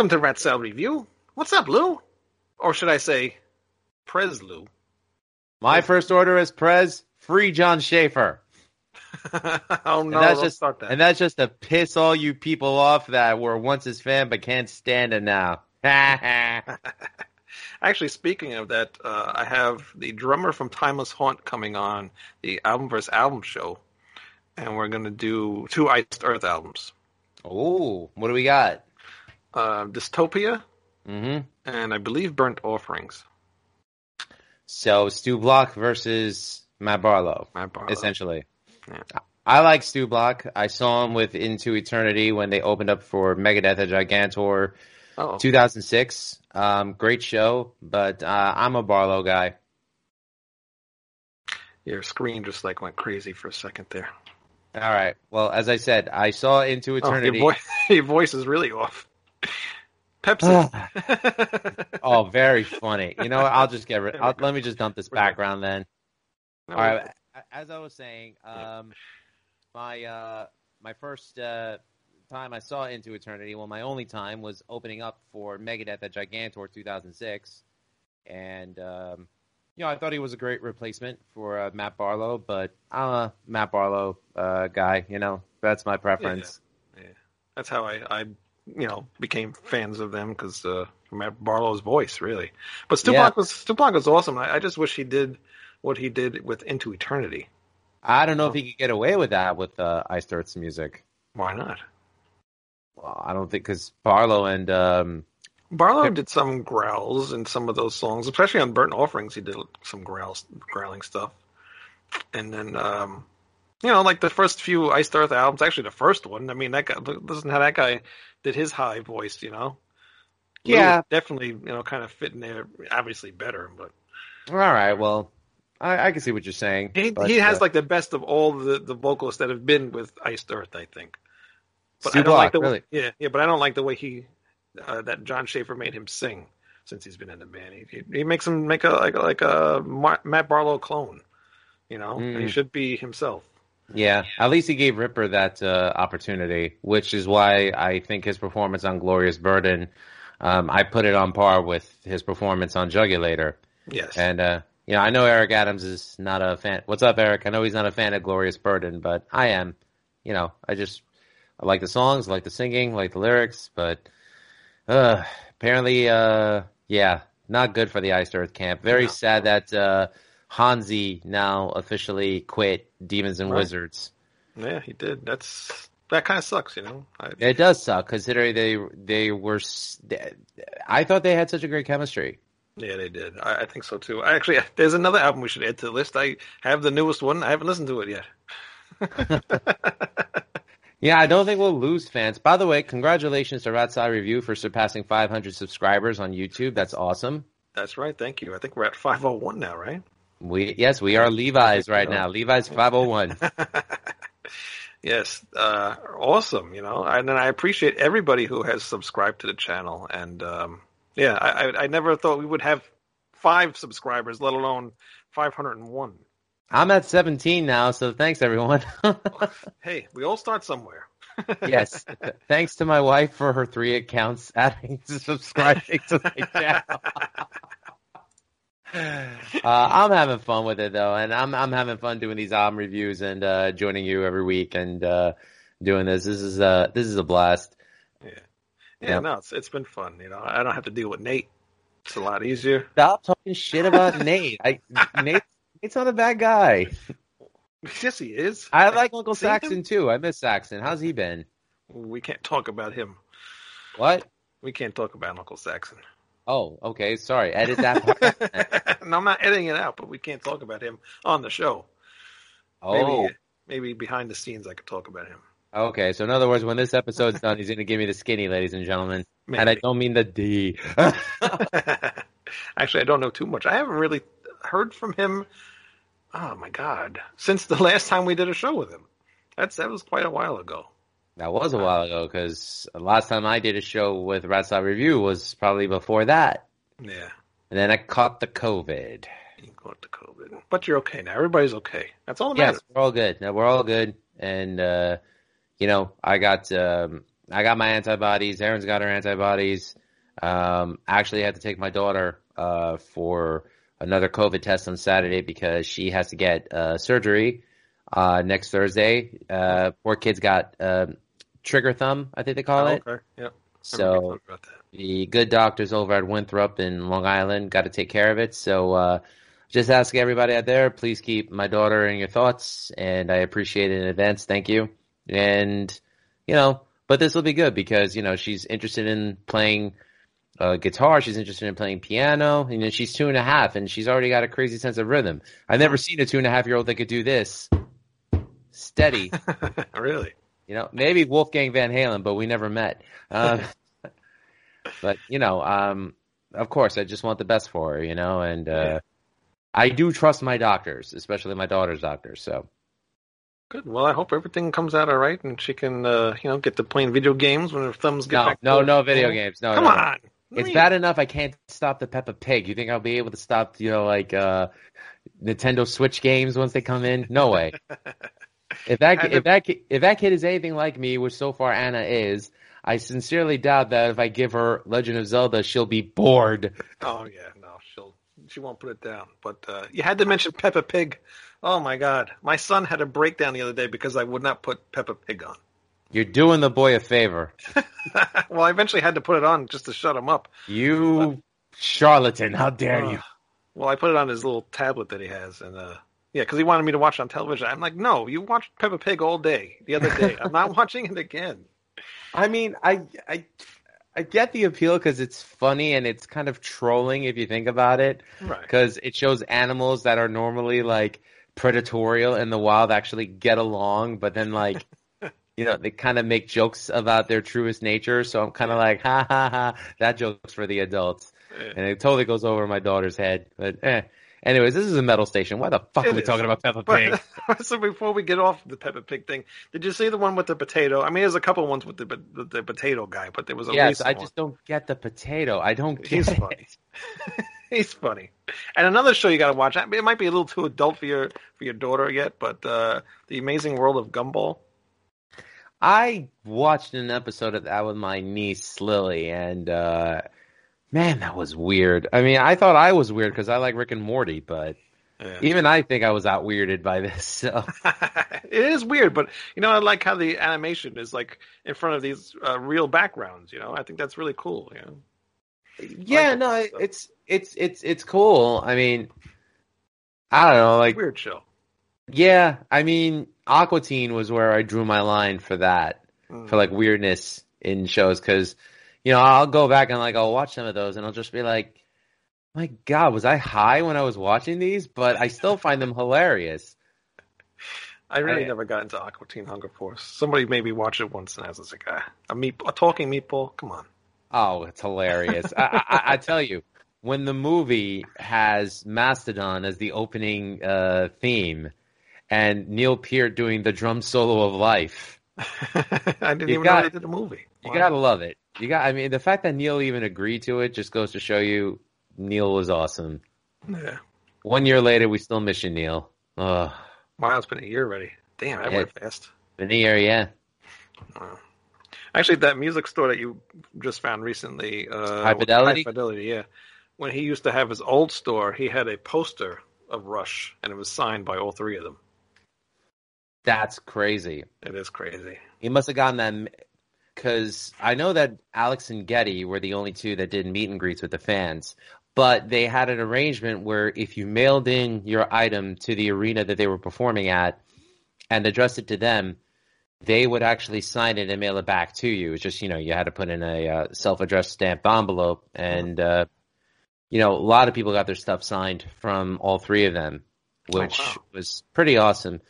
Welcome to Rat Salad Review. What's up, Lou? Or should I say, Prez Lou? My first order is Prez, free Jon Schaffer. oh And no, that's don't just start that. and that's just to piss all you people off that were once his fan but can't stand it now. Actually, speaking of that, uh, I have the drummer from Timeless Haunt coming on the album versus album show, and we're gonna do two Iced Earth albums, oh, what do we got? Uh, Dystopia hmm and I believe Burnt Offerings. So Stu Block versus Matt Barlow, Matt Barlow. essentially. Yeah. I like Stu Block. I saw him with Into Eternity when they opened up for Megadeth at Gigantour Oh, 2006. Um, great show, but uh, I'm a Barlow guy. your screen just like went crazy for a second there. All right. Well, as I said, I saw Into Oh, Eternity. your, voice, your voice is really off. Pepsi. Oh, very funny. You know, what? I'll just get rid. I'll, let me just dump this background then. All right. As I was saying, um, my uh, my first uh, time I saw Into Eternity, well, my only time was opening up for Megadeth at Gigantour 2006, and um, you know, I thought he was a great replacement for uh, Matt Barlow, but I'm a Matt Barlow uh, guy. You know, that's my preference. Yeah, That's how I, I you know, became fans of them because uh, Matt Barlow's voice, really. But Stu Yeah. Was Stu Block was awesome. I, I just wish he did what he did with Into Eternity. I don't know if he could get away with that with uh, Iced Earth's music. Why not? Well, I don't think because Barlow and um, Barlow did some growls in some of those songs, especially on Burnt Offerings. He did some growls, growling stuff, and then um, you know, like the first few Iced Earth albums. Actually, the first one. I mean, that guy. Listen how that guy did his high voice. You know. Lou Yeah. definitely. You know, kind of fit in there. Obviously better, but all right, well, I, I can see what you're saying. he but, he has uh, like the best of all the the vocalists that have been with Iced Earth. I think. But Stu I don't like Block, the really. yeah yeah. But I don't like the way he uh, that Jon Schaffer made him sing since he's been in the band. He, he, he makes him make a like a- like a Mar- Matt Barlow clone. You know, and he Mm. should be himself. Yeah, at least he gave Ripper that uh, opportunity, which is why I think his performance on Glorious Burden, um, I put it on par with his performance on Jugulator. Yes. And uh, you know, I know Eric Adams is not a fan. What's up, Eric? I know he's not a fan of Glorious Burden, but I am. You know, I just I like the songs, I like the singing, I like the lyrics, but uh, apparently, uh, yeah, not good for the Iced Earth camp. Very sad that Hansi now officially quit Demons and Right. Wizards. yeah, he did. That's that kind of sucks. You know. I, It does suck considering they they were. I thought they had such a great chemistry. yeah, they did. I, I think so too. I actually, there's another album we should add to the list. I have the newest one. I haven't listened to it yet. Yeah, I don't think we'll lose fans. By the way, congratulations to Rat Salad Review for surpassing 500 subscribers on YouTube. That's awesome. That's right. Thank you. I think we're at 501 now, right? We yes, we are Levi's right now. Levi's 501. yes, uh, awesome. You know, and then I appreciate everybody who has subscribed to the channel. And um, yeah, I, I, I never thought we would have five subscribers, let alone 501. I'm at 17 now, so thanks everyone. Hey, we all start somewhere. yes, thanks to my wife for her three accounts adding to subscribing to my channel. Uh, I'm having fun with it though, and I'm I'm having fun doing these album reviews and uh, joining you every week and uh, doing this. This is uh this is a blast. Yeah, Yeah. no, it's it's been fun. You know, I don't have to deal with Nate. It's a lot easier. Stop talking shit about Nate. I Nate It's not a bad guy. Yes, he is. I like Uncle Seen him? Saxon too. I miss Saxon. How's he been? We can't talk about him. What? We can't talk about Uncle Saxon. Oh, okay. Sorry. Edit that part. no, I'm not editing it out, but we can't talk about him on the show. Oh, Maybe, maybe behind the scenes I could talk about him. okay. So in other words, when this episode's done, he's going to give me the skinny, ladies and gentlemen. And I don't mean the D. Actually, I don't know too much. I haven't really heard from him. Oh my god! Since the last time we did a show with him, that's that was quite a while ago. That was a while ago because the last time I did a show with Rat Salad Review was probably before that. Yeah, And then I caught the COVID. you got the COVID, but you're okay now. Everybody's okay. That's all that Yes, we're all good. No, we're all good. And uh, you know, I got um, I got my antibodies. Aaron's got her antibodies. Um, actually, I had to take my daughter uh, for another COVID test on Saturday because she has to get uh, surgery uh, next Thursday. Uh, poor kid's got um trigger thumb, I think they call Oh, it. okay. Yep. I remember you So the good doctors over at Winthrop in Long Island got to take care of it. So uh, just ask everybody out there, please keep my daughter in your thoughts, and I appreciate it in advance. Thank you. And you know, but this will be good because you know she's interested in playing uh, guitar. She's interested in playing piano. You know, she's two and a half, and she's already got a crazy sense of rhythm. I've never seen a two and a half year old that could do this steady. really? You know, maybe Wolfgang Van Halen, but we never met. Um, but you know, um, of course, I just want the best for her. You know, and uh, Yeah. I do trust my doctors, especially my daughter's doctors. So Good. Well, I hope everything comes out all right, and she can, uh, you know, get to playing video games when her thumbs get no, back. no, no video games. No, Come no. on. It's bad enough I can't stop the Peppa Pig. You think I'll be able to stop, you know, like uh, Nintendo Switch games once they come in? No way. If that if that if that kid is anything like me, which so far Anna is, I sincerely doubt that if I give her Legend of Zelda, she'll be bored. Oh yeah, no, she'll she won't put it down. But uh, you had to mention Peppa Pig. Oh my God, my son had a breakdown the other day because I would not put Peppa Pig on. You're doing the boy a favor. well, I eventually had to put it on just to shut him up. You charlatan! How dare Uh, you? Well, I put it on his little tablet that he has, and uh, yeah, because he wanted me to watch it on television. I'm like, no, you watched Peppa Pig all day the other day. I'm not watching it again. I mean, I I I get the appeal because it's funny and it's kind of trolling if you think about it. Right. because it shows animals that are normally like predatorial in the wild actually get along, but then like you know they kind of make jokes about their truest nature. So I'm kind of like, ha ha ha, that joke's for the adults, Yeah. and it totally goes over my daughter's head. But eh. Anyways, this is a metal station. Why the fuck It are we is. talking about Peppa Pig? But, so before we get off the Peppa Pig thing, did you see the one with the potato? I mean, there's a couple ones with the with the potato guy, but there was a yes, I one. just don't get the potato. I don't get He's funny. He's funny. And another show you got to watch. It might be a little too adult for your for your daughter yet, but uh, the Amazing World of Gumball. I watched an episode of that with my niece Lily, and uh, man, that was weird. I mean, I thought I was weird because I like Rick and Morty, but Yeah. even I think I was out weirded by this. So it is weird, but you know, I like how the animation is like in front of these uh, real backgrounds. You know, I think that's really cool. You know, yeah, like no, it- it's it's it's it's cool. I mean, I don't know, like weird show. yeah, I mean, Aqua Teen was where I drew my line for that. Mm. for like weirdness in shows because you know I'll go back and like I'll watch some of those and I'll just be like, my God, was I high when I was watching these? But I still find them hilarious. I really I- never got into Aqua Teen Hunger Force. Somebody made me watch it once, and I was like, ah, a meat, a talking meatball. Come on. Oh, it's hilarious! I, I, I tell you, when the movie has Mastodon as the opening uh, theme and Neil Peart doing the drum solo of life. I didn't even got- know they did a movie. You Wow. gotta love it. You got. I mean, the fact that Neil even agreed to it just goes to show you Neil was awesome. Yeah. One year later, we still miss you, Neil. Ugh. Wow, it's been a year already. Damn, that Yeah. went fast. Been a year, yeah. Wow. Actually, that music store that you just found recently, uh, High Fidelity? High Fidelity, yeah. When he used to have his old store, he had a poster of Rush, and it was signed by all three of them. That's crazy. It is crazy. He must have gotten that because I know that Alex and Geddy were the only two that did meet and greets with the fans. but they had an arrangement where if you mailed in your item to the arena that they were performing at and addressed it to them, they would actually sign it and mail it back to you. It's just you know you had to put in a uh, self-addressed stamped envelope, and uh, you know a lot of people got their stuff signed from all three of them, which wow. was pretty awesome.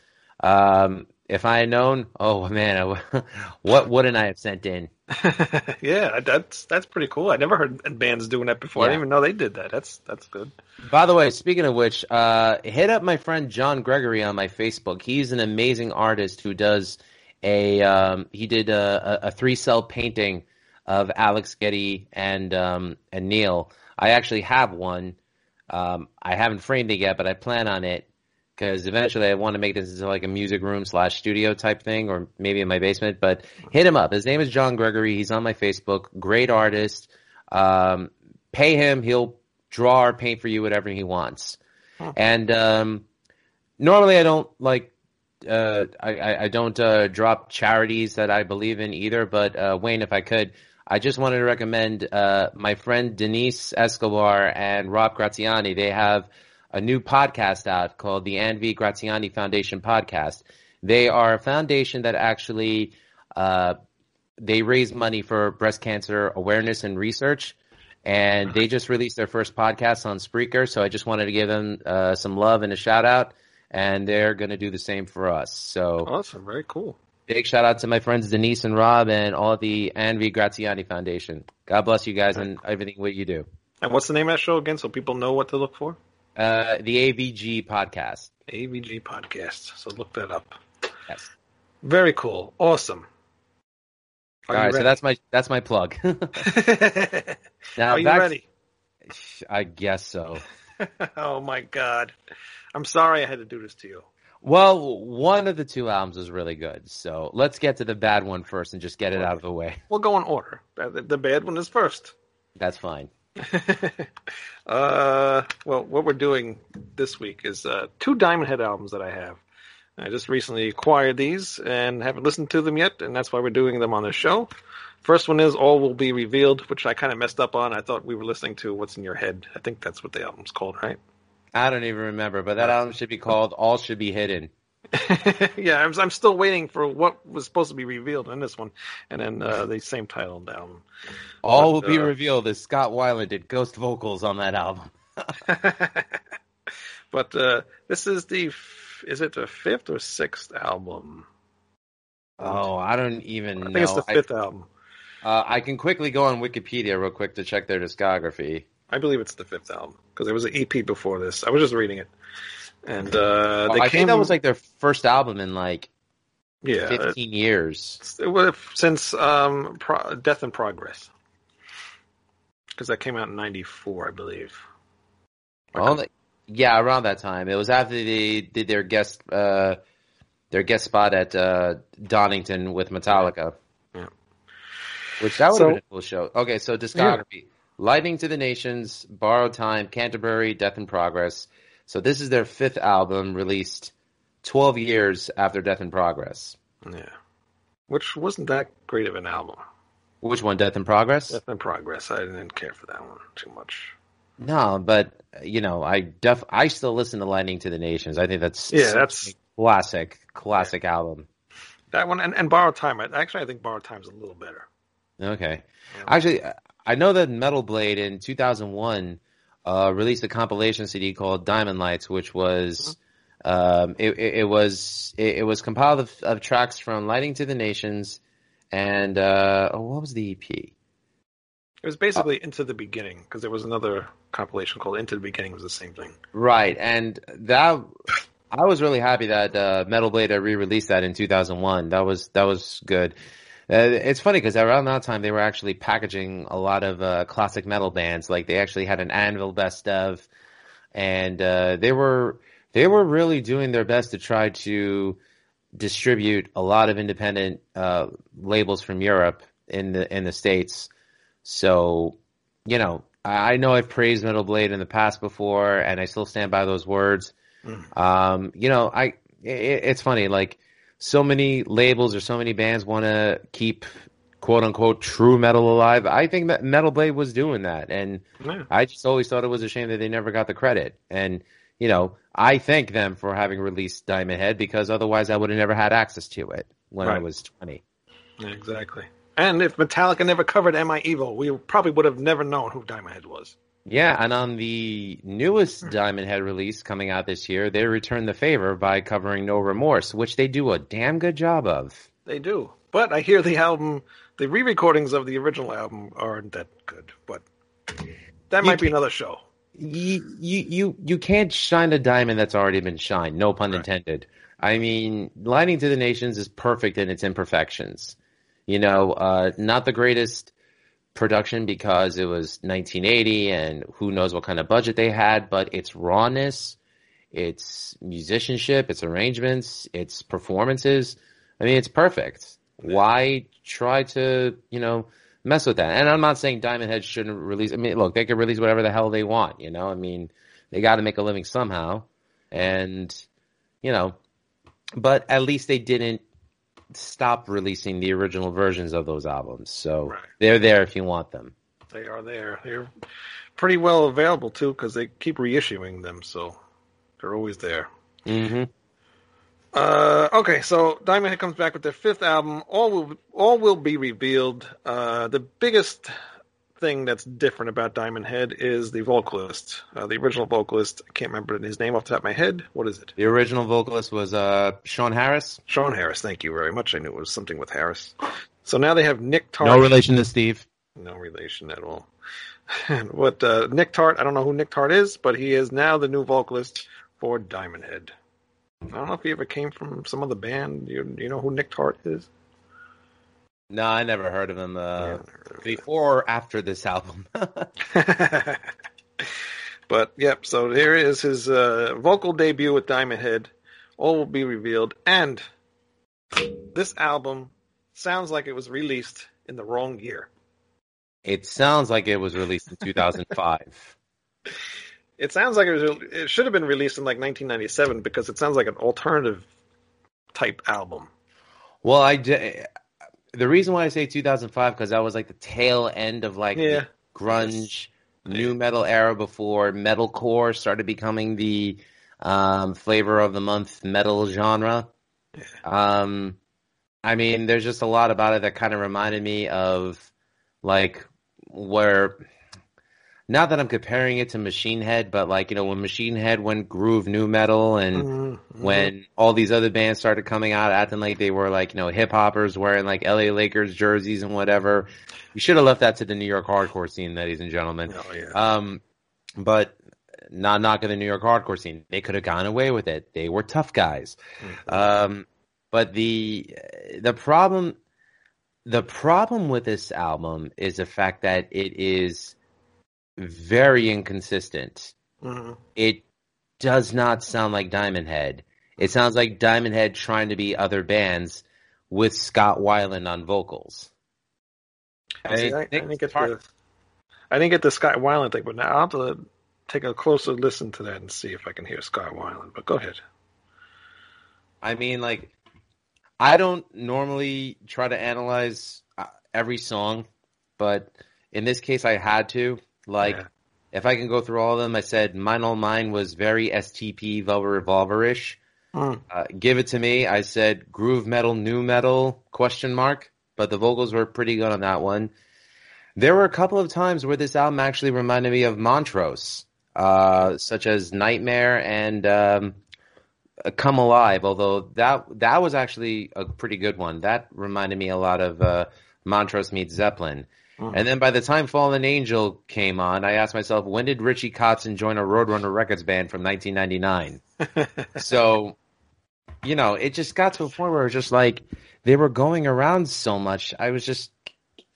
Um, if I had known, oh man, I what wouldn't I have sent in? yeah, that's that's pretty cool. I never heard bands doing that before. I didn't even know they did that. That's that's good. By the way, speaking of which, uh, hit up my friend John Gregory on my Facebook. He's an amazing artist who does a um, he did a, a, a three cell painting of Alex Geddy and um, and Neil. I actually have one. Um, I haven't framed it yet, but I plan on it because eventually I want to make this into like a music room slash studio type thing, or maybe in my basement. But hit him up. His name is John Gregory. He's on my Facebook. Great artist. Um, pay him. He'll draw or paint for you whatever he wants. Huh. And um, normally I don't like uh, I, I I don't uh, drop charities that I believe in either. But uh, Wayne, if I could, I just wanted to recommend uh, my friend Denise Escobar and Rob Graziani. They have a new podcast out called the Anvi Graziani Foundation Podcast. They are a foundation that actually uh, they raise money for breast cancer awareness and research. And they just released their first podcast on Spreaker, so I just wanted to give them uh, some love and a shout out. And they're going to do the same for us. So Awesome, very cool. big shout out to my friends Denise and Rob and all the Anvi Graziani Foundation. God bless you guys and everything what you do. And what's the name of that show again, so people know what to look for? Uh, the AVG podcast. AVG Podcast. So look that up. Yes. Very cool. Awesome. Are all you so that's my that's my plug. now Are you ready? I guess so. oh my god. I'm sorry I had to do this to you. Well, one of the two albums is really good, so let's get to the bad one first and just get it out of the way. We'll go in order. The bad one is first. That's fine. uh, well, what we're doing this week is uh, two Diamond Head albums that I have. I just recently acquired these and haven't listened to them yet, and that's why we're doing them on the show. First one is All Will Be Revealed, which I kind of messed up on. I thought we were listening to What's in Your Head. I think that's what the album's called, right? I don't even remember, but that album should be called All Should Be Hidden. yeah, I'm, I'm still waiting for what was supposed to be revealed in this one, and then uh, the same title album. All But, will be uh, revealed as Scott Weiland did ghost vocals on that album. but uh, this is the f- is it the fifth or sixth album? Oh, I don't even know. I think know. it's the fifth album. Uh, I can quickly go on Wikipedia real quick to check their discography. I believe it's the fifth album because there was an EP before this. I was just reading it, and uh, they I came. think that was like their first album in like yeah, 15 years. it was since um, Pro- Death in Progress because that came out in '94, I believe. Oh, like- yeah, around that time. It was after they did their guest uh, their guest spot at uh, Donington with Metallica. Yeah. Which that would So- have been a cool show. Okay, so discography: Lightning to the Nations, Borrowed Time, Canterbury, Death in Progress. So this is their fifth album, released 12 years after Death in Progress. Yeah, which wasn't that great of an album. Which one, Death in Progress? Death in Progress. I didn't care for that one too much. No, but you know, I def I still listen to Lightning to the Nations. I think that's Yeah, that's- a classic, classic album. That one and, and Borrowed Time. Actually, I think Borrowed Time's a little better. Okay. Yeah. Actually, I know that Metal Blade in 2001 uh, released a compilation CD called Diamond Lights, which was um, it, it, it was it, it was compiled of, of tracks from Lightning to the Nations and uh, oh, what was the EP? It was basically Into the Beginning because there was another compilation called Into the Beginning. Was the same thing. Right, and that I was really happy that uh, Metal Blade re-released that in 2001. That was that was good. Uh, it's funny because around that time they were actually packaging a lot of uh, classic metal bands. Like they actually had an Anvil best of, and uh, they were they were really doing their best to try to distribute a lot of independent uh, labels from Europe in the in the states. So, you know, I I know I've praised Metal Blade in the past before, and I still stand by those words. Mm. Um, you know, I it, it's funny like so many labels or so many bands want to keep quote unquote true metal alive. I think that Metal Blade was doing that, and Yeah. I just always thought it was a shame that they never got the credit. And you know, I thank them for having released Diamond Head because otherwise I would have never had access to it when I was twenty. Exactly. And if Metallica never covered "Am I Evil," we probably would have never known who Diamond Head was. Yeah, and on the newest Diamond Head release coming out this year, they return the favor by covering No Remorse, which they do a damn good job of. They do, but I hear the album, the re-recordings of the original album aren't that good. But that You might be another show. you you you you can't shine a diamond that's already been shined. No pun intended. I mean, Lightning to the Nations is perfect in its imperfections. You know, uh, not the greatest production because it was 1980 and who knows what kind of budget they had, but its rawness, its musicianship, its arrangements, its performances. I mean, it's perfect. Why try to, you know, mess with that? And I'm not saying Diamond Head shouldn't release. I mean, look, they could release whatever the hell they want. You know, I mean, they got to make a living somehow, and you know, but at least they didn't stop releasing the original versions of those albums. So Right. they're there if you want them. They are there. They're pretty well available too because they keep reissuing them, so they're always there. hmm Uh, okay, so Diamond Head comes back with their fifth album. All will all will be revealed. Uh, the biggest thing that's different about Diamond Head is the vocalist. Uh, the original vocalist. I can't remember his name off the top of my head. What is it? The original vocalist was uh, Sean Harris. Sean Harris. Thank you very much. I knew it was something with Harris. So now they have Nick Tart. No relation to Steve. No relation at all. What uh, Nick Tart? I don't know who Nick Tart is, but he is now the new vocalist for Diamond Head. I don't know if he ever came from some other band. You you know who Nick Tart is? No, I never heard of him. Uh, Yeah. before or after this album. but yep, so here is his uh, vocal debut with Diamond Head. All will be revealed, and this album sounds like it was released in the wrong year. it sounds like it was released in 2005. It sounds like it was. It should have been released in like 1997 because it sounds like an alternative type album. well, I the reason why I say 2005 because that was like the tail end of like Yeah. the grunge new metal era before metalcore started becoming the um, flavor of the month metal genre. Um, I mean, there's just a lot about it that kind of reminded me of like where. Not that I'm comparing it to Machine Head, but like you know when Machine Head went groove new metal and Mhm. when all these other bands started coming out acting like they were like you know hip hoppers wearing like LA Lakers jerseys and whatever. You should have left that to the New York hardcore scene, ladies and gentlemen. Oh yeah. Um, but not knocking the New York hardcore scene. They could have gone away with it. They were tough guys. Um, but the the problem the problem with this album is the fact that it is very inconsistent. Mhm. It does not sound like Diamond Head. It sounds like Diamond Head trying to be other bands with Scott Weiland on vocals. See, I, I think didn't get Tar- the I didn't get the Scott Weiland thing, but now I'll have to take a closer listen to that and see if I can hear Scott Weiland. But go ahead. I mean, like, I don't normally try to analyze uh, every song, but in this case, I had to. Like, Yeah. if I can go through all of them, I said Mine All Mine was very STP Velvet Revolver ish. Mm. Uh, Give It to Me, I said groove metal, new metal, question mark, but the vocals were pretty good on that one. There were a couple of times where this album actually reminded me of Montrose, uh, such as Nightmare and um, Come Alive, although that that was actually a pretty good one. That reminded me a lot of uh, Montrose meets Zeppelin. Mm. And then by the time Fallen Angel came on, I asked myself, when did Richie Kotzen join a Roadrunner Records band from 1999? so, you know, it just got to a point where it was just like they were going around so much. I was just,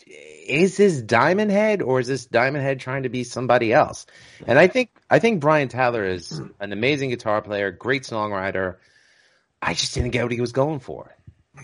is this Diamond Head or is this Diamond Head trying to be somebody else? And I think I think Brian Tatler is mm. an amazing guitar player, great songwriter. I just didn't get what he was going for.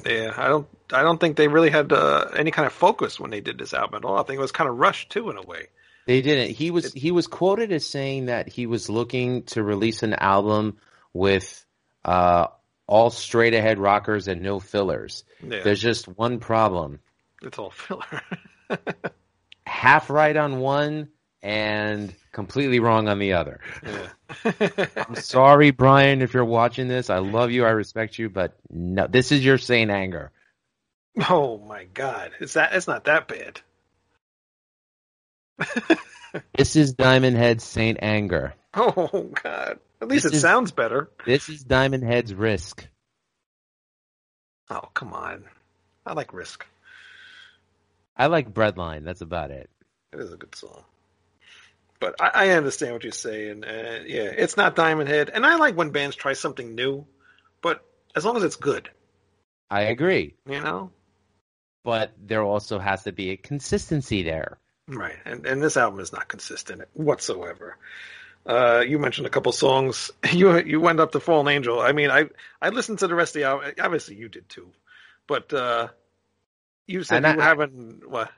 Yeah, I don't. I don't think they really had uh, any kind of focus when they did this album at all. I think it was kind of rushed too, in a way. They didn't. He was he was quoted as saying that he was looking to release an album with uh, all straight ahead rockers and no fillers. Yeah. There's just one problem. It's all filler. Half right on one and completely wrong on the other. yeah. I'm sorry, Brian, if you're watching this. I love you. I respect you, but no, this is your Saint Anger. Oh my god. It's that it's not that bad. This is Diamond Head's Saint Anger. Oh god. At least This it is- sounds better. This is Diamond Head's Risk. Oh, come on. I like Risk. I like Breadline. That's about it. It is a good song. But I, I understand what you're saying. Uh, yeah, it's not Diamond Head, and I like when bands try something new, but as long as it's good, I agree, you know. But there also has to be a consistency there. Right, and and this album is not consistent whatsoever. Uh, you mentioned a couple songs. You you went up to Fallen Angel. I mean, I I listened to the rest of the album. Obviously, you did too, but uh, you said And you I- haven't. What?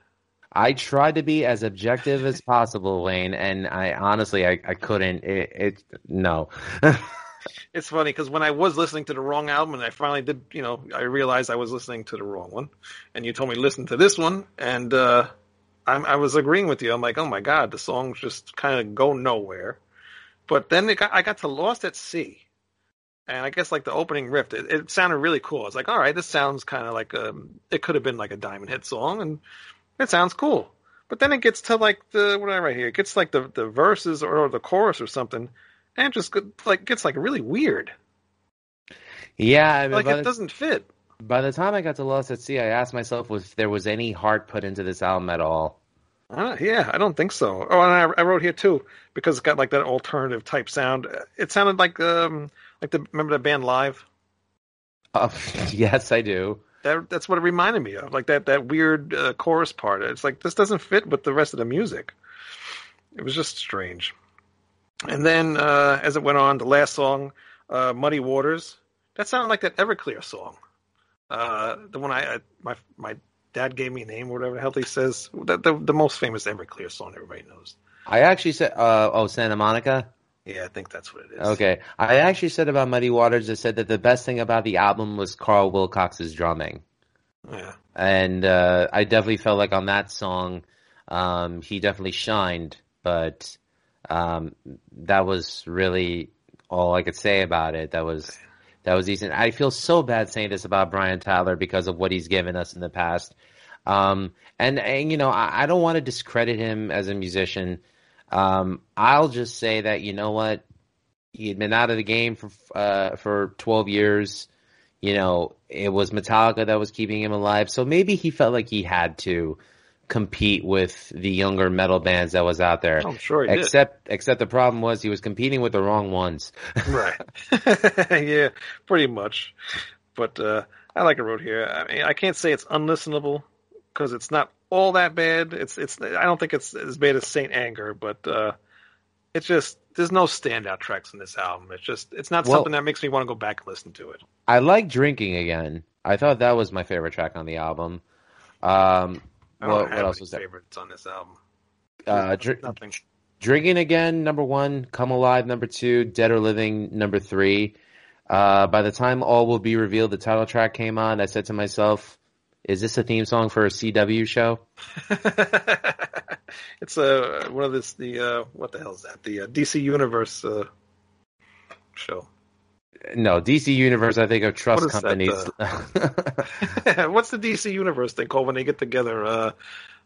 I tried to be as objective as possible, Wayne, and I honestly I, I couldn't. It, it no. It's funny because when I was listening to the wrong album, and I finally did, you know, I realized I was listening to the wrong one, and you told me listen to this one, and uh, I'm, I was agreeing with you. I'm like, oh my god, the songs just kind of go nowhere. But then got, I got to Lost at Sea, and I guess like the opening riff, it, it sounded really cool. I was like, all right, this sounds kind of like um, it could have been like a Diamond Head song, and it sounds cool. But then it gets to like the what did I write here? It gets like the the verses or, or the chorus or something, and it just like gets like really weird. yeah, I mean, Like it the, doesn't fit. by the time I got to Lost at Sea, I asked myself if there was any heart put into this album at all. Uh, yeah, I don't think so. Oh, and I, I wrote here too because it's got like that alternative type sound. It sounded like um like the remember that band Live. Uh, yes, I do. That that's what it reminded me of. Like that that weird uh, chorus part. It's like this doesn't fit with the rest of the music. It was just strange. And then uh, as it went on, the last song, uh, "Muddy Waters," that sounded like that Everclear song. Uh, the one I, I my my dad gave me a name or whatever the hell he says. The, the the most famous Everclear song everybody knows. I actually said, uh, oh, Santa Monica. Yeah, I think that's what it is. Okay, I actually said about Muddy Waters. I said that the best thing about the album was Karl Wilcox's drumming. Yeah. and uh, I definitely felt like on that song, um, he definitely shined. But um, that was really all I could say about it. That was that was decent. I feel so bad saying this about Brian Tatler because of what he's given us in the past. Um, and, and you know, I, I don't want to discredit him as a musician. Um, I'll just say that you know what, he had been out of the game for uh, for twelve years you know, it was Metallica that was keeping him alive. So maybe he felt like he had to compete with the younger metal bands that was out there. I'm sure he did. except except the problem was he was competing with the wrong ones. right. yeah, pretty much. But uh, I like it wrote here. I mean, I can't say it's unlistenable because it's not all that bad. It's it's. I don't think it's as bad as Saint Anger, but uh, it's just there's no standout tracks in this album. It's just it's not Well- something that makes me want to go back and listen to it. I like drinking again. I thought that was my favorite track on the album. Um, I don't what, have what else was there? favorites on this album. Uh, dr- Nothing. Drinking Again, number one. Come Alive, number two. Dead or Living, number three. Uh, by the time all will be revealed, the title track came on. I said to myself, is this a theme song for a CW show? it's a one of this the uh, what the hell is that? The uh, DC Universe uh, show. No, DC Universe, I think of trust What is that, companies. What's the DC Universe thing called when they get together? Uh,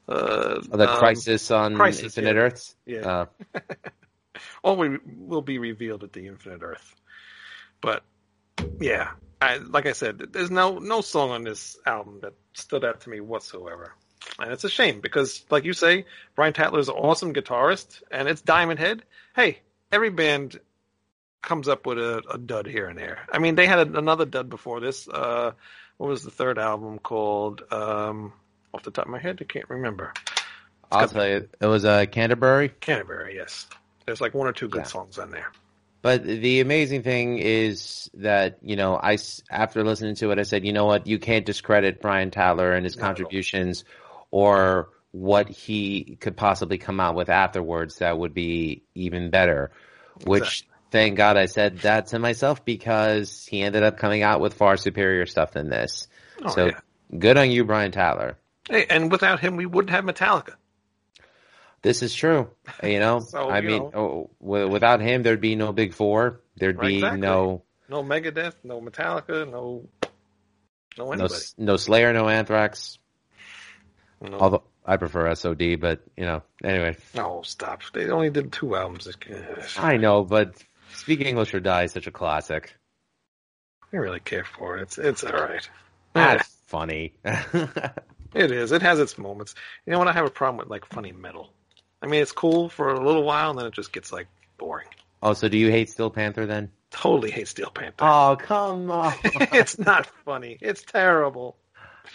uh, the um, Crisis on Crisis, Infinite yeah. Earths. Yeah. Uh, all we will be revealed at the Infinite Earth. But yeah, I, like I said, there's no no song on this album that stood out to me whatsoever, and it's a shame because, like you say, Brian Tatler is an awesome guitarist, and it's Diamond Head. Hey, every band comes up with a, a dud here and there. I mean, they had a, another dud before this. Uh, what was the third album called? Um, off the top of my head, I can't remember. I'll tell you, it was uh, Canterbury. Canterbury, yes. There's like one or two good Yeah. songs on there. But the amazing thing is that you know, I after listening to it, I said, you know what, you can't discredit Brian Tatler and his Not contributions, or what he could possibly come out with afterwards that would be even better. Which, Exactly. Thank God, I said that to myself because he ended up coming out with far superior stuff than this. Oh, so yeah. good on you, Brian Tatler. Hey, and without him, we wouldn't have Metallica. This is true. You know, So, I you mean, know. oh, wi- without him, there'd be no Big Four. There'd Right, be exactly. no No Megadeth, no Metallica, no no no anybody. S- no Slayer, no Anthrax. No, Although I prefer SOD, but you know, anyway, no, stop. They only did two albums. I know. But Speak English or Die is such a classic. I really care for it. It's it's all right. That's funny. It is. It has its moments. You know what? I have a problem with like funny metal. I mean, it's cool for a little while, and then it just gets like boring. oh, so do you hate Steel Panther then? Totally hate Steel Panther. Oh, come on. it's not funny. It's terrible.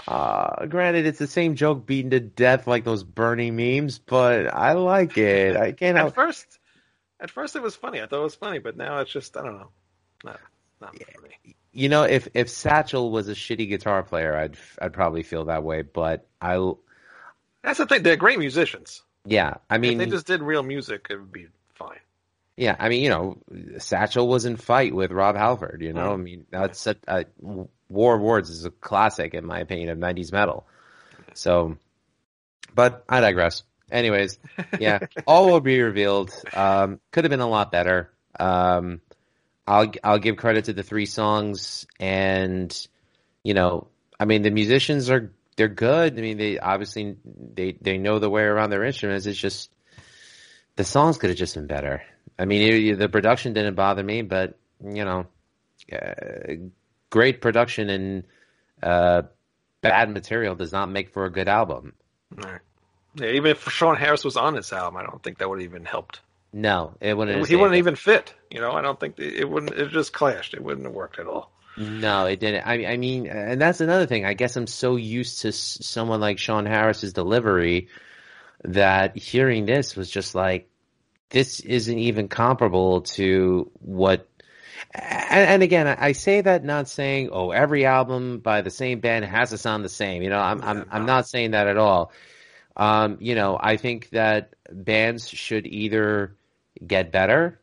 Uh, granted, it's the same joke beaten to death like those Bernie memes, but I like it. I can't At help. first, at first it was funny. I thought it was funny, but now it's just I don't know. Not not for me. You know, if if Satchel was a shitty guitar player, I'd I'd probably feel that way. But I, That's the thing. They're great musicians. yeah, I mean, if they just did real music, it would be fine. yeah, I mean, you know, Satchel was in fight with Rob Halford. You know, mm. I mean, that's a, a War of Words is a classic in my opinion of '90s metal. So, but I digress. Anyways, yeah, all will be revealed. Um, could have been a lot better. Um, I'll I'll give credit to the three songs, and you know, I mean, the musicians are they're good. I mean, they obviously they they know the way around their instruments. It's just the songs could have just been better. I mean, it, the production didn't bother me, but you know, uh, great production and uh, bad material does not make for a good album. Right. Yeah, even if Sean Harris was on this album, I don't think that would have even helped. No, it wouldn't. he wouldn't even fit. You know, I don't think it it wouldn't. It just clashed. It wouldn't have worked at all. No, it didn't. I, I mean, and that's another thing. I guess I'm so used to s- someone like Sean Harris's delivery that hearing this was just like, this isn't even comparable to what. And, and again, I I say that not saying, oh, every album by the same band has to sound the same. You know, I'm I'm I'm not saying that at all. Um, you know, I think that bands should either get better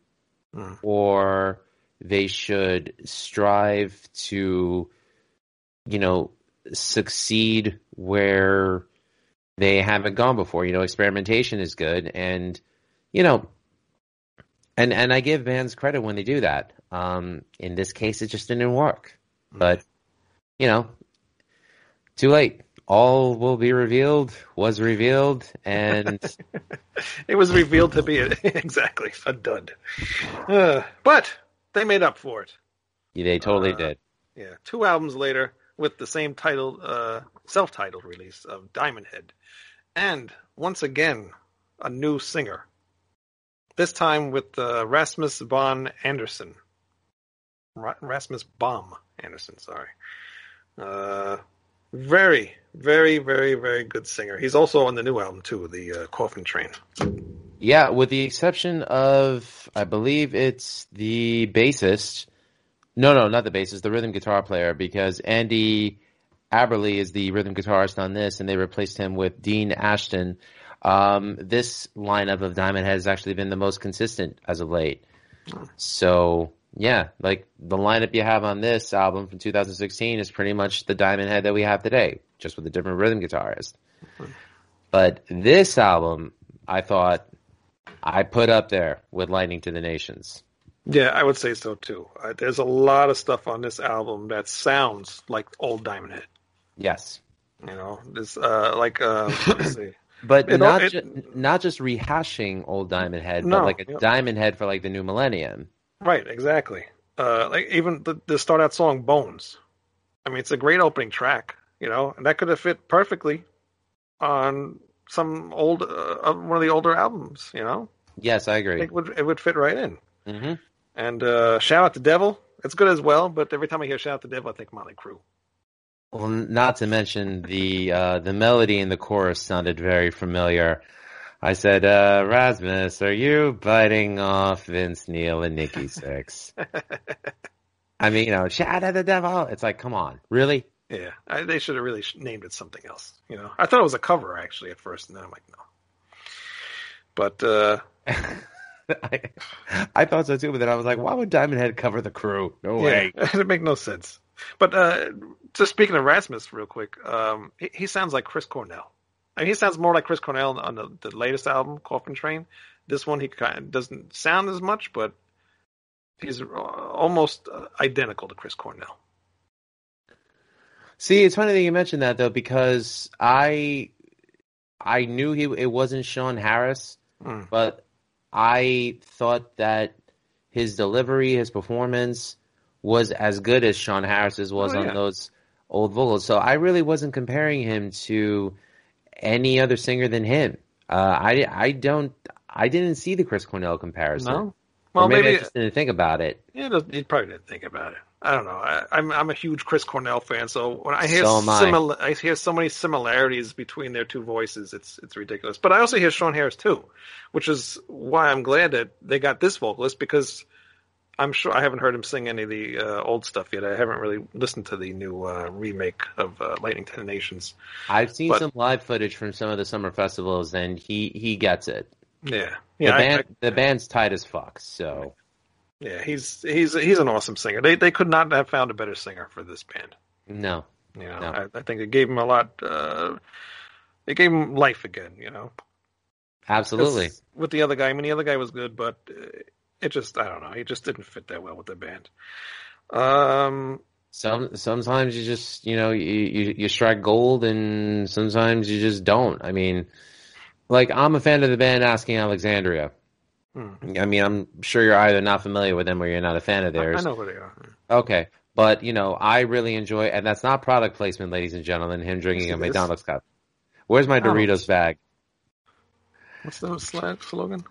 Mm. or they should strive to, you know, succeed where they haven't gone before. You know, experimentation is good, and you know, and and I give bands credit when they do that. Um, in this case, it just didn't work, but you know, too late. All will be revealed. Was revealed, and It was revealed to be exactly a dud. Uh, but they made up for it. they totally Uh, did. Yeah, two albums later with the same title, uh, self-titled release of Diamond Head, and once again a new singer. This time with uh, Rasmus Bon Andersen. Ra- Rasmus Baum Andersen, sorry. Uh, very, very, very, very good singer. He's also on the new album too, the uh, Coffin Train. Yeah, with the exception of, I believe it's the bassist. No, no, not the bassist, the rhythm guitar player, because Andy Abberley is the rhythm guitarist on this, and they replaced him with Dean Ashton. Um, this lineup of Diamond Head has actually been the most consistent as of late. So, yeah, like the lineup you have on this album from 2016 is pretty much the Diamond Head that we have today, just with a different rhythm guitarist. But this album, I thought I put up there with Lightning to the Nations. Yeah, I would say so too. Uh, there's a lot of stuff on this album that sounds like old Diamond Head. Yes. You know, this uh, like uh, let's see. But It- not it- ju- not just rehashing old Diamond Head, No, but like a yeah. Diamond Head for like the new millennium. Right, exactly. Uh, like even the, the start out song "Bones." I mean, it's a great opening track, you know, and that could have fit perfectly on some old uh, one of the older albums. You know, Yes, I agree. it would it would fit right in. hmm And uh, shout out to Devil. It's good as well, but every time I hear shout out to Devil, I think Motley Crue. Well, not to mention the uh, the melody in the chorus sounded very familiar. I said, uh, Rasmus, are you biting off Vince Neil and Nikki Sixx? I mean, you know, shout out the devil. It's like, come on, really? Yeah, I, they should have really named it something else. You know, I thought it was a cover actually at first, and then I'm like, no. But uh, I, I thought so too, but then I was like, why would Diamond Head cover the crew? No yeah, way. it make no sense. But uh, just speaking of Rasmus, real quick, um, he, he sounds like Chris Cornell. I mean, he sounds more like Chris Cornell on the, the latest album, Coffin Train. This one, he kind of doesn't sound as much, but he's uh, almost uh, identical to Chris Cornell. See, it's funny that you mentioned that though, because I I knew he it wasn't Sean Harris, Hmm. but I thought that his delivery, his performance was as good as Sean Harris's was Oh, yeah. on those old vocals. So I really wasn't comparing him to any other singer than him. Uh, I I don't I didn't see the Chris Cornell comparison. No? Or Well, maybe, maybe, I just didn't think about it. yeah, you probably didn't think about it. I don't know. I, I'm I'm a huge Chris Cornell fan, so when I hear So am I. I hear so many similarities between their two voices, it's it's ridiculous. But I also hear Sean Harris too, which is why I'm glad that they got this vocalist because I'm sure I haven't heard him sing any of the uh, old stuff yet. I haven't really listened to the new uh, remake of uh, Lightning to the Nations. I've seen But- some live footage from some of the summer festivals, and he he gets it. Yeah, The yeah, I- band I- the band's tight as fuck. So yeah. He's he's he's an awesome singer. They they could not have found a better singer for this band. no, You know, No. I, I think it gave him a lot. Uh, it gave him life again. You know, absolutely. With the other guy, I mean, the other guy was good, but it just, I don't know, he just didn't fit that well with the band. Um, Some sometimes you just you know you, you you strike gold, and sometimes you just don't. I mean, like I'm a fan of the band Asking Alexandria. Hmm. I mean, I'm sure you're either not familiar with them or you're not a fan of theirs. I know who they are. Okay. But, you know, I really enjoy, and that's not product placement, ladies and gentlemen, him drinking a. McDonald's cup. Where's my Doritos bag? What's the slogan?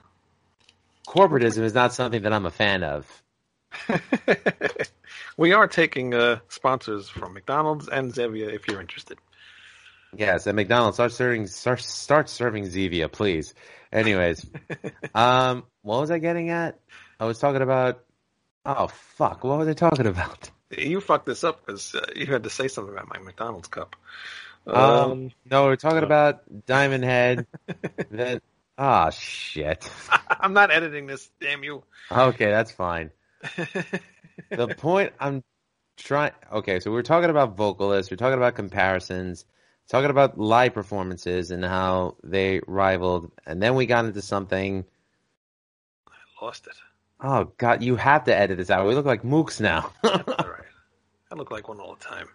Corporatism is not something that I'm a fan of. we are taking uh, sponsors from McDonald's and Zevia if you're interested. Yes, at McDonald's, start serving, start, start serving Zevia, please. Anyways, um, what was I getting at? I was talking about, oh, fuck, what was I talking about? You fucked this up because uh, you had to say something about my McDonald's cup. Um, no, we we're talking uh, about Diamond Head. then, ah, shit. I'm not editing this, damn you. Okay, that's fine. the point I'm trying okay so we're talking about vocalists we're talking about comparisons talking about live performances and how they rivaled and then we got into something I Lost it. oh god you have to edit this out we look like mooks now That's all right. I look like one all the time.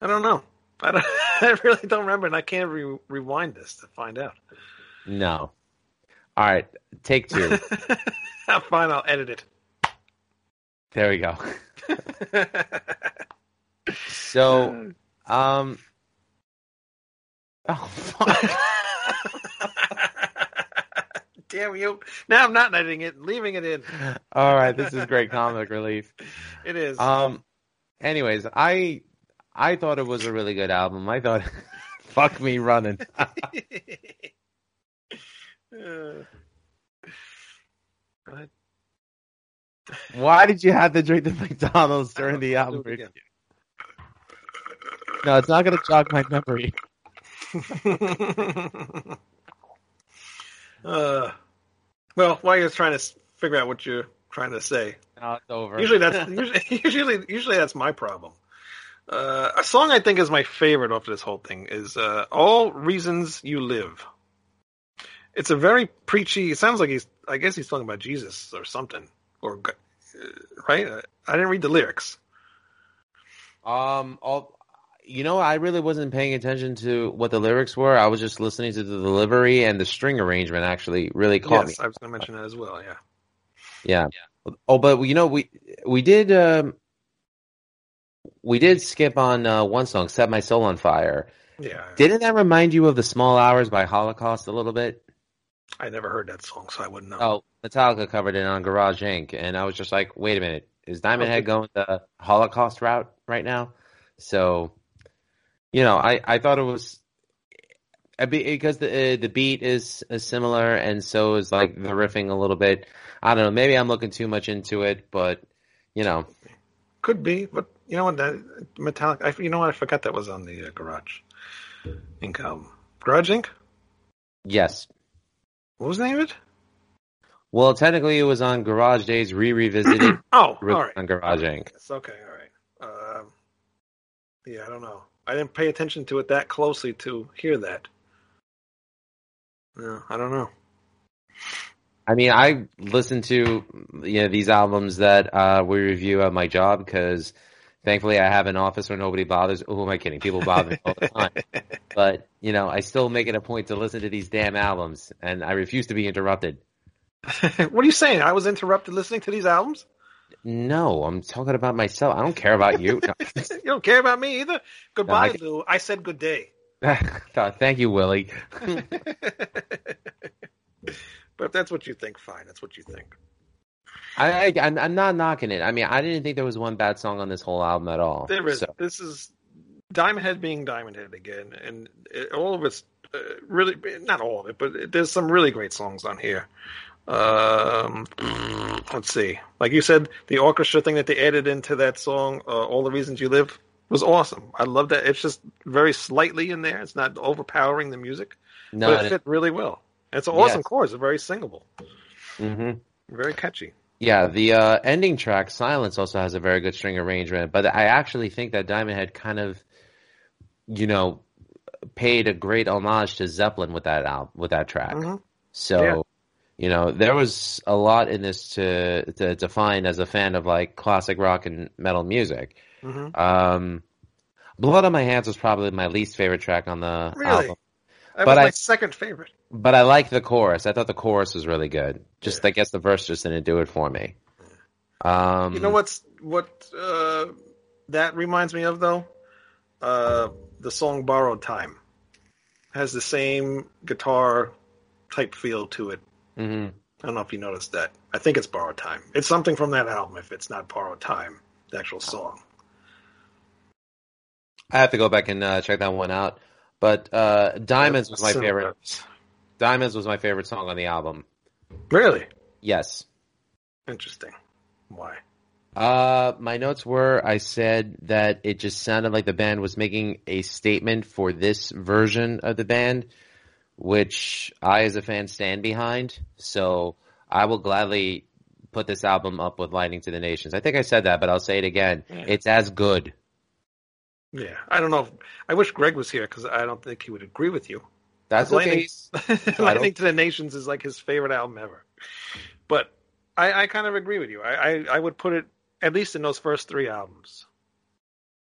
I don't know. I don't. I really don't remember, and I can't re- rewind this to find out. no all right take two Fine, I'll edit it. there we go so um oh fuck Damn you! Now I'm not editing it, leaving it in. all right this is great comic relief It is. Um. Anyways, I I thought it was a really good album. I thought, fuck me running. Uh, go. Why did you have to drink the McDonald's during the album? No, it's not going to jog my memory. Uh, well, while you're trying to figure out what you're trying to say, No, it's over. usually that's usually, usually usually that's my problem. Uh, a song I think is my favorite off this whole thing is uh, "All Reasons You Live." It's a very preachy. It sounds like he's. I guess he's talking about Jesus or something, or uh, right? I didn't read the lyrics. um. All, you know, I really wasn't paying attention to what the lyrics were. I was just listening to the delivery and the string arrangement. Actually, really caught yes, me. I was going to mention that as well. Yeah. Yeah. Oh, but you know, we we did um, we did skip on uh, one song, "Set My Soul on Fire." Yeah. Didn't that remind you of the Small Hours by Holocaust a little bit? I never heard that song, so I wouldn't know. Oh, Metallica covered it on Garage Inc. And I was just like, wait a minute, is Diamond Okay. Head going the Holocaust route right now? So, you know, I, I thought it was because the uh, the beat is, is similar, and so is like the riffing a little bit. I don't know, maybe I'm looking too much into it, but you know, Could be, but you know what? That Metallic. I, you know what? I forgot that was on the uh, Garage Inc. album. Garage Inc. yes. What was the name of it? Well, technically, it was on Garage Days re revisited Oh, all right. on Garage Inc. Yes, okay, all. Yeah, I don't know. I didn't pay attention to it that closely to hear that. No, I don't know. I mean, I listen to you know these albums that uh, we review at my job because thankfully I have an office where nobody bothers. Who am I kidding? People bother me all the time. But you know, I still make it a point to listen to these damn albums, and I refuse to be interrupted. what are you saying? I was interrupted listening to these albums? No, I'm talking about myself. I don't care about you. you don't care about me either. Goodbye, I- Lou. I said good day. Thank you, Willie. but if that's what you think, fine. That's what you think. I, I I'm, I'm not knocking it. I mean, I didn't think there was one bad song on this whole album at all. There is. So, This is Diamond Head being Diamond Head again, and it, all of it's uh, really not all of it, but it, there's some really great songs on here. Um, let's see. Like you said, the orchestra thing that they added into that song, uh, "All the Reasons You Live," was awesome. I love that. It's just very slightly in there. It's not overpowering the music, no, but it fit really well. It's an awesome Yes. chorus. It's very singable, Mm-hmm. very catchy. Yeah, the uh, ending track, Silence, also has a very good string arrangement. But I actually think that Diamond Head kind of, you know, paid a great homage to Zeppelin with that album, with that track. Mhm. So. You know, there was a lot in this to to define as a fan of like classic rock and metal music. hmm Um, Blood on My Hands was probably my least favorite track on the Really? album. That But was my I- second favorite. But I like the chorus. I thought the chorus was really good. Just I guess the verse just didn't do it for me. Um, You know what's what uh, that reminds me of though? Uh, the song "Borrowed Time" has the same guitar type feel to it. Mhm. I don't know if you noticed that. I think it's "Borrowed Time." It's something from that album. If it's not "Borrowed Time," the actual song. I have to go back and uh, check that one out. But uh, Diamonds was my favorite. Diamonds was my favorite song on the album. Really Yes. interesting. Why? Uh, my notes were I said that it just sounded like the band was making a statement for this version of the band, which I, as a fan, stand behind. So I will gladly put this album up with Lightning to the Nations. I think I said that, but I'll say it again. Yeah. It's as good. Yeah, I don't know. If, I wish Greg was here because I don't think he would agree with you. That's Lightning-. Lightning to the Nations is like his favorite album ever. But I, I kind of agree with you. I, I, I would put it at least in those first three albums.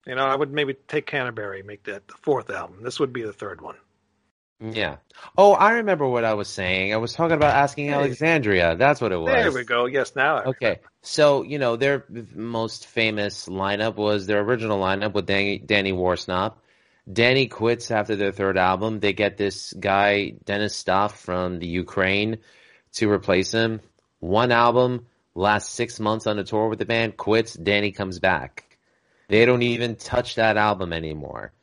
You know, I would maybe take Canterbury, make that the fourth album. This would be the third one. Yeah. Oh, I remember what I was saying. I was talking about asking Alexandria. That's what it was. There we go. Yes, now. I Okay, so you know their most famous lineup was their original lineup with Danny, Danny Worsnop. Danny quits after their third album. They get this guy Dennis Stoff from the Ukraine to replace him. One album, lasts six months on a tour with the band, quits. Danny comes back. They don't even touch that album anymore.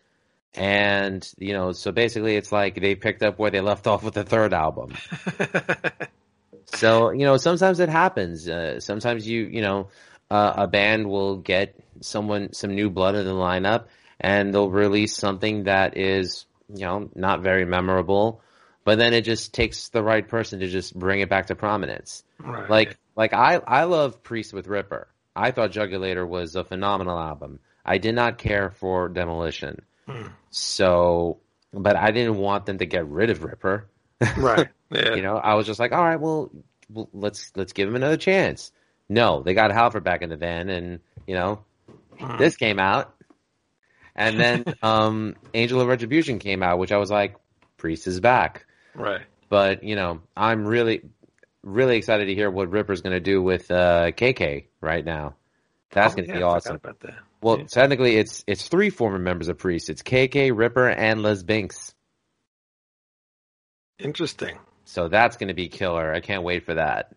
And you know, so basically, it's like they picked up where they left off with the third album. So you know, sometimes it happens. Uh, sometimes you you know, uh, a band will get someone some new blood in the lineup, and they'll release something that is you know not very memorable, but then it just takes the right person to just bring it back to prominence. right. Like like I I love Priest with Ripper. I thought Jugulator was a phenomenal album. I did not care for Demolition. Hmm. So, but I didn't want them to get rid of Ripper. right. Yeah. You know, I was just like, all right, well, well, let's let's give him another chance. No, they got Halford back in the van, and you know, Hmm. this came out, and then um, Angel of Retribution came out, which I was like, Priest is back. Right. But you know, I'm really, really excited to hear what Ripper's going to do with uh, KK right now. That's Oh, going to yeah, be awesome. about that. Well, Yeah. technically, it's it's three former members of Priest. It's KK, Ripper, and Les Binks. Interesting. So that's going to be killer. I can't wait for that.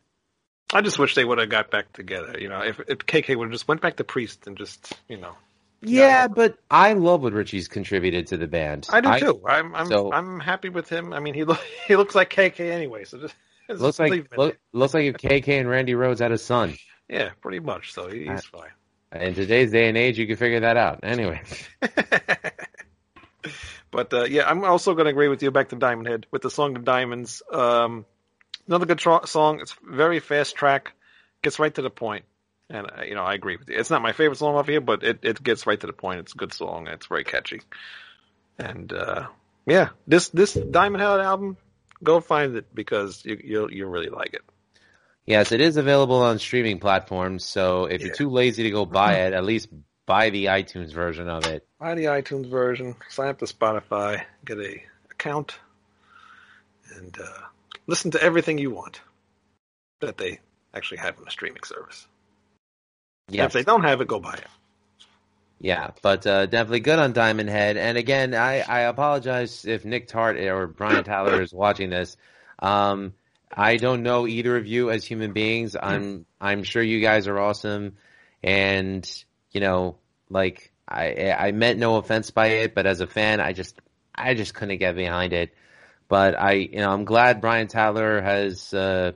I just wish they would have got back together. You know, if, if KK would have just went back to Priest and just, you know, Yeah, but I love what Richie's contributed to the band. I do too. I'm I'm so- I'm happy with him. I mean, he lo- he looks like KK anyway, so just, just Looks like look, looks like if KK and Randy Rhoads had a son. yeah, pretty much. So he, he's fine. In today's day and age, you can figure that out. Anyway, but uh, yeah, I'm also going to agree with you. Back to Diamond Head with the song "The Diamonds." Um, another good song. It's very fast track, gets right to the point. And uh, you know, I agree with you. It's not my favorite song off here, but it, it gets right to the point. It's a good song. It's very catchy. And uh, yeah, this this Diamond Head album, go find it because you you'll you'll really like it. Yes, it is available on streaming platforms. So if Yeah. you're too lazy to go buy it, at least buy the iTunes version of it. Buy the iTunes version, sign up to Spotify, get a account, and uh, listen to everything you want that they actually have on the streaming service. Yes. If they don't have it, go buy it. Yeah, but uh, definitely good on Diamond Head. And again, I, I apologize if Nick Tart or Brian Tatler is watching this. Um, I don't know either of you as human beings. I'm I'm sure you guys are awesome, and you know, like I I meant no offense by it, but as a fan, I just I just couldn't get behind it. But I you know I'm glad Brian Tatler has uh,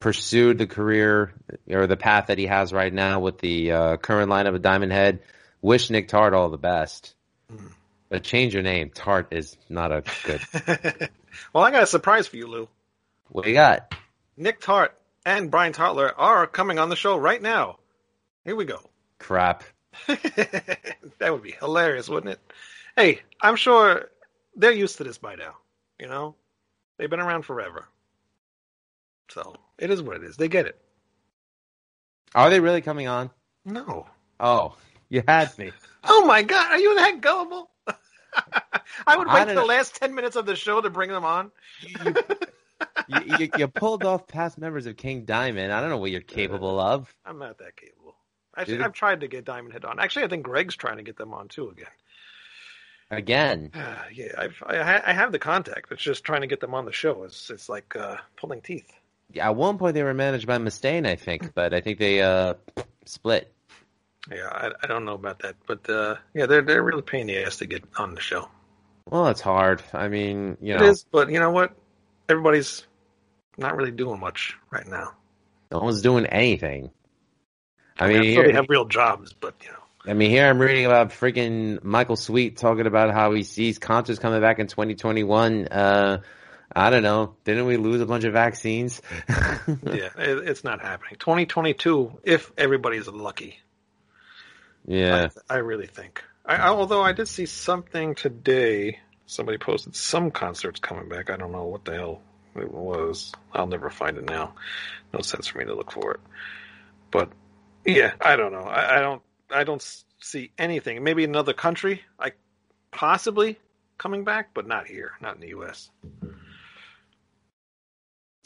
pursued the career or the path that he has right now with the uh, current lineup of Diamond Head. Wish Nick Tart all the best. But change your name. Tart is not a good. well, I got a surprise for you, Lou. What do you got? Nick Tart and Brian Tatler are coming on the show right now. Here we go. Crap. that would be hilarious, wouldn't it? Hey, I'm sure they're used to this by now. You know, they've been around forever. So it is what it is. They get it. Are they really coming on? No. Oh, you had me. Oh my God, are you that gullible? I would wait don't the know. last ten minutes of the show to bring them on. You, you, you, you pulled off past members of King Diamond. I don't know what you're capable of. I'm not that capable. Actually, Dude. I've tried to get Diamond Head on. Actually, I think Greg's trying to get them on too again. Again. yeah, I've, I, I have the contact. It's just trying to get them on the show. It's it's like uh, pulling teeth. Yeah, At one point, they were managed by Mustaine, I think, but I think they uh, split. Yeah, I, I don't know about that, but uh, yeah, they're they're really pain in the ass to get on the show. Well, it's hard. I mean, you know, is, but you know what? Everybody's not really doing much right now. no one's doing anything. I mean, mean, here, they have real jobs, but you know, I mean, here I'm reading about freaking Michael Sweet talking about how he sees concerts coming back in 2021. Uh, I don't know. Didn't we lose a bunch of vaccines? yeah, it, it's not happening. 2022, if everybody's lucky. yeah. I, I really think. I, I, although I did see something today. Somebody posted some concerts coming back. I don't know what the hell it was. I'll never find it now. No sense for me to look for it. But yeah, I don't know. I, I don't. I don't see anything. Maybe another country, like possibly coming back, but not here. Not in the U.S.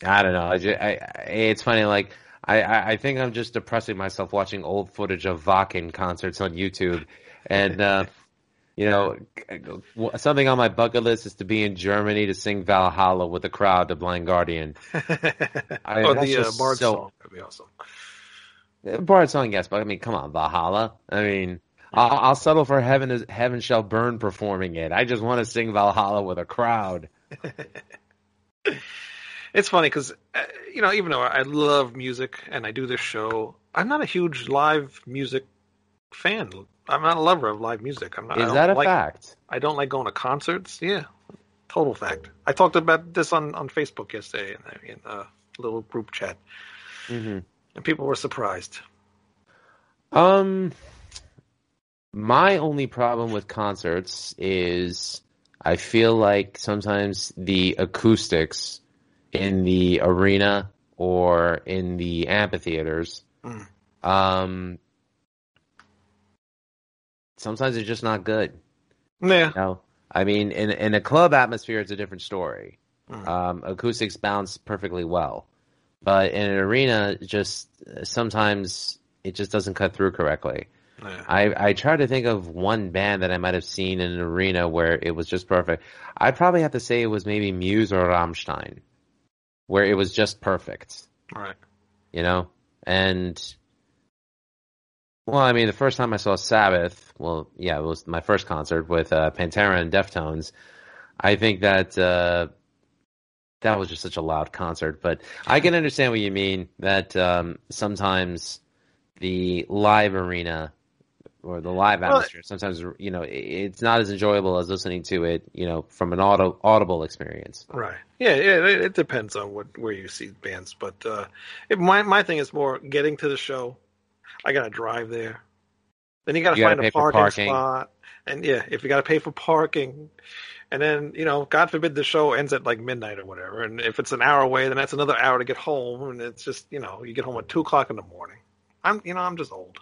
I don't know. I, ju- I, I it's funny. Like I, I, I think I'm just depressing myself watching old footage of Wacken concerts on YouTube, and uh, you know, something on my bucket list is to be in Germany to sing Valhalla with a crowd to Blind Guardian. I- that's the uh, Bard so- song. That'd be awesome. Bard song, yes, but I mean, come on, Valhalla. I mean, I'll, I'll settle for heaven is heaven shall burn performing it. I just want to sing Valhalla with a crowd. It's funny because uh, you know, even though I love music and I do this show, I'm not a huge live music fan. I'm not a lover of live music. I'm not. Is that a like, fact? I don't like going to concerts. Yeah, total fact. I talked about this on on Facebook yesterday in, in a little group chat, hmm and people were surprised. Um, my only problem with concerts is I feel like sometimes the acoustics in the arena or in the amphitheaters, Mm. um, sometimes it's just not good. Yeah, You know, I mean, in in a club atmosphere, it's a different story. Mm. Um, acoustics bounce perfectly well, but in an arena, just sometimes it just doesn't cut through correctly. yeah. I I try to think of one band that I might have seen in an arena where it was just perfect. I'd probably have to say it was maybe Muse or Rammstein, where it was just perfect, right. you know. And well, I mean, the first time I saw Sabbath, well, yeah, it was my first concert with uh, Pantera and Deftones. I think that uh, that was just such a loud concert, but I can understand what you mean. That um, sometimes the live arena or the live Well, atmosphere, sometimes you know, it's not as enjoyable as listening to it, you know, from an auto, audible experience. Right. Yeah, yeah. It, it depends on what where you see bands, but uh, it, my my thing is more getting to the show, I gotta drive there. Then you gotta You gotta find a for parking, parking. spot, and yeah, if you gotta pay for parking, and then you know, God forbid the show ends at like midnight or whatever, and if it's an hour away, then that's another hour to get home, and it's just you know, you get home at two o'clock in the morning. I'm you know, I'm just old.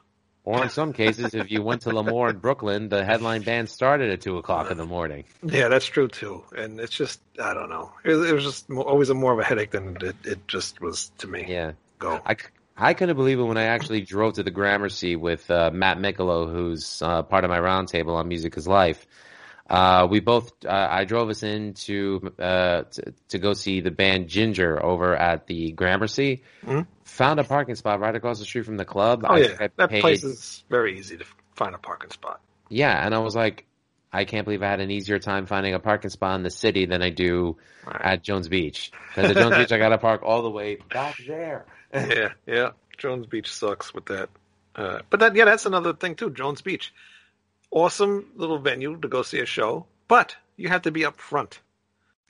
Or in some cases, if you went to L'Amour in Brooklyn, the headline band started at two o'clock in the morning. Yeah, that's true too, and it's just I don't know. It, was- it was just always a more of a headache than it, it just was to me. Yeah. Go. I, I couldn't believe it when I actually drove to the Gramercy with uh, Matt Mikolo, who's uh, part of my roundtable on Music is Life. Uh, we both, uh, I drove us in to, uh, to, to go see the band Ginger over at the Gramercy. Mhm. Found a parking spot right across the street from the club. Oh I yeah, that paid- place is very easy to find a parking spot. Yeah, and I was like, I can't believe I had an easier time finding a parking spot in the city than I do Right. at Jones Beach. Because at Jones Beach, I got to park all the way back there. Yeah, yeah. Jones Beach sucks with that. Uh, but that, yeah, that's another thing too. Jones Beach, awesome little venue to go see a show, but you have to be up front.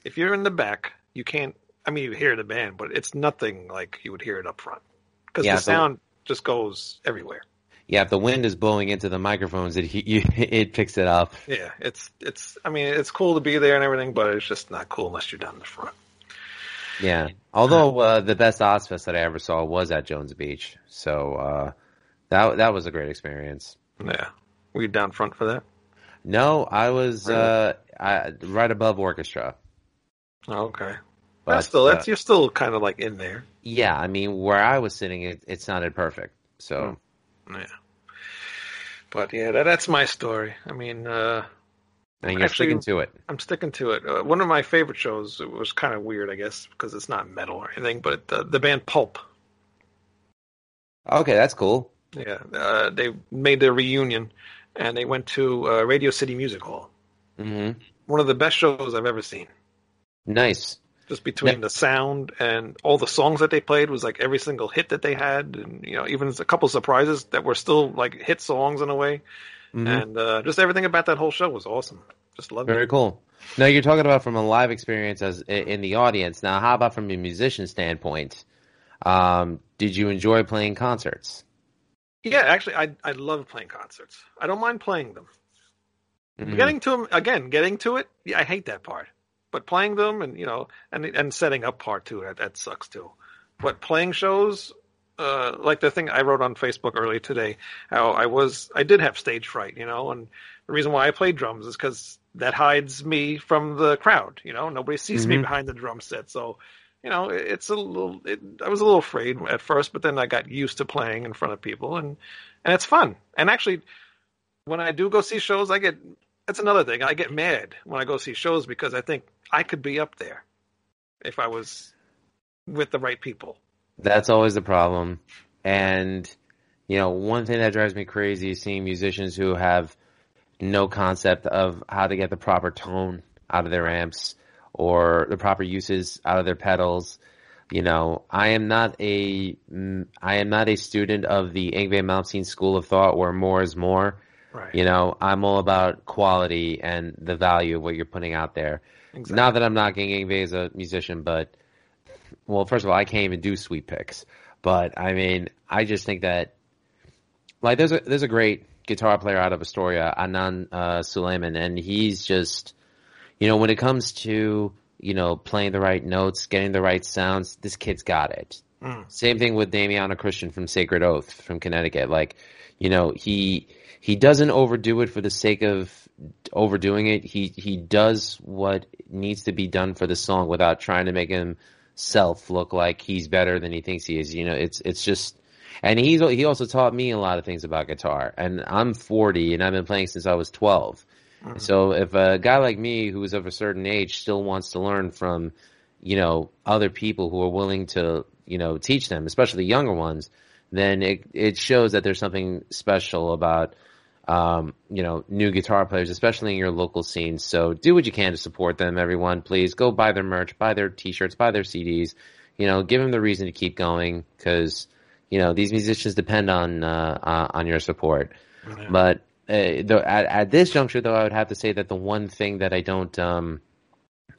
If you're in the back, you can't. I mean, you hear the band, but it's nothing like you would hear it up front because Yeah, the so- sound just goes everywhere. Yeah, if the wind is blowing into the microphones, it you, it picks it up. Yeah, it's it's. I mean, it's cool to be there and everything, but it's just not cool unless you're down the front. Yeah. Although uh, the best Ozzfest that I ever saw was at Jones Beach, so uh, that that was a great experience. Yeah, were you down front for that? No, I was Really? uh, I, right above orchestra. Oh, okay. But, That's still that's uh, you're still kind of like in there. yeah, I mean, where I was sitting, it, it sounded perfect. So Yeah. But yeah, that, that's my story. I mean, uh, Mean, you're Actually- sticking to it. I'm sticking to it. Uh, one of my favorite shows it was kind of weird, I guess, because it's not metal or anything, but uh, the band Pulp. Okay, that's cool. Yeah, uh, they made their reunion, and they went to uh, Radio City Music Hall. hmm One of the best shows I've ever seen. Nice. Just between the sound and all the songs that they played was like every single hit that they had, and you know even a couple surprises that were still like hit songs in a way, Mhm. and uh, just everything about that whole show was awesome. Just loved Very it. Very cool. Now you're talking about from a live experience as in the audience. Now, how about from a musician standpoint? Um, did you enjoy playing concerts? Yeah, actually, I I love playing concerts. I don't mind playing them. Mhm. Getting to them again, getting to it. Yeah, I hate that part. But playing them and you know and and setting up part too that that sucks too. But playing shows, uh, like the thing I wrote on Facebook early today, how I was I did have stage fright, you know, and the reason why I play drums is because that hides me from the crowd. You know, nobody sees me Mhm. behind the drum set, so. You know, it- it's a little. It, I was a little afraid at first, but then I got used to playing in front of people, and and it's fun. And actually, when I do go see shows, I get that's another thing. I get mad when I go see shows because I think I could be up there if I was with the right people. That's always the problem. And, you know, one thing that drives me crazy is seeing musicians who have no concept of how to get the proper tone out of their amps or the proper uses out of their pedals. You know, I am not a, mm, am not a student of the Yngwie Malmsteen school of thought where more is more. Right. You know, I'm all about quality and the value of what you're putting out there. Exactly. Not that I'm knocking Yngwie as a musician, but well, first of all, I can't even do sweep picks. But I mean, I just think that like there's a there's a great guitar player out of Astoria, Anand uh, Suleiman, and he's just you know when it comes to you know playing the right notes, getting the right sounds, this kid's got it. Mm. Same thing with Damiano Christian from Sacred Oath from Connecticut. Like, you know, he he doesn't overdo it for the sake of overdoing it. He he does what needs to be done for the song without trying to make himself look like he's better than he thinks he is. You know, it's it's just and he's he also taught me a lot of things about guitar. And I'm 40 and I've been playing since I was 12. Mm-hmm. So if a guy like me who's of a certain age still wants to learn from, you know, other people who are willing to, you know, teach them, especially younger ones, then it it shows that there's something special about um, you know, new guitar players, especially in your local scene. So do what you can to support them, everyone. Please go buy their merch, buy their t-shirts, buy their CDs. You know, give them the reason to keep going because you know these musicians depend on uh, uh, on your support. Yeah. But uh, though at, at this juncture, though, I would have to say that the one thing that I don't um,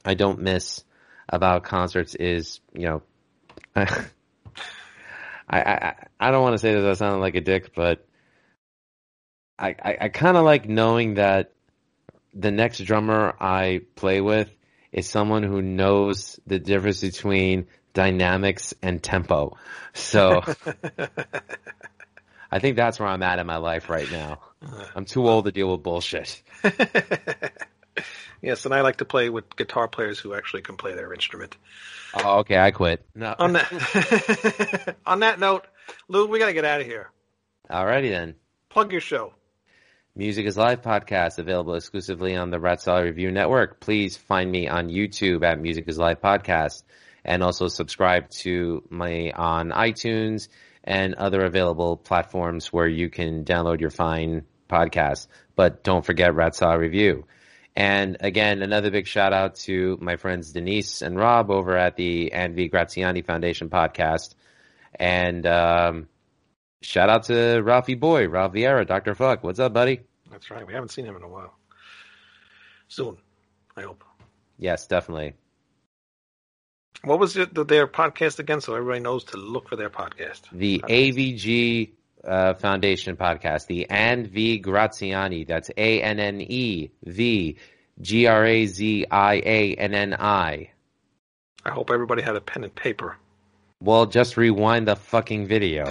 I don't miss about concerts is you know I I, I don't want to say that I sound like a dick, but I I, I kind of like knowing that the next drummer I play with is someone who knows the difference between dynamics and tempo. So I think that's where I'm at in my life right now. I'm too old to deal with bullshit. yes, and I like to play with guitar players who actually can play their instrument. Oh, okay, I quit. No. On that on that note, Lou, we gotta get out of here. Alrighty then. Plug your show. Music is Live podcast available exclusively on the Rat Salad Review Network. Please find me on YouTube at Music is Live podcast and also subscribe to me on iTunes and other available platforms where you can download your fine podcasts. But don't forget Rat Salad Review. And again, another big shout out to my friends Denise and Rob over at the Anne V. Graziani Foundation podcast. And um, shout out to Ralphie Boy, Ralph Vieira, Dr. Fuck. What's up, buddy? That's right. We haven't seen him in a while. Soon, I hope. Yes, definitely. What was it, their podcast again? So everybody knows to look for their podcast. The AVG uh, Foundation podcast, the Anne V. Graziani. That's A N N E V G R A Z I A N N I. I hope everybody had a pen and paper. Well, just rewind the fucking video.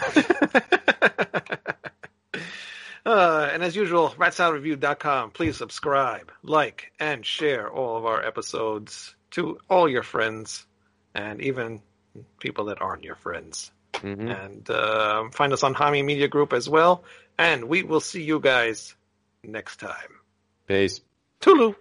uh, and as usual, ratsaladreview.com. Please subscribe, like, and share all of our episodes to all your friends and even people that aren't your friends. hmm And uh, find us on Hamin Media Group as well. And we will see you guys next time. Peace. Tulu.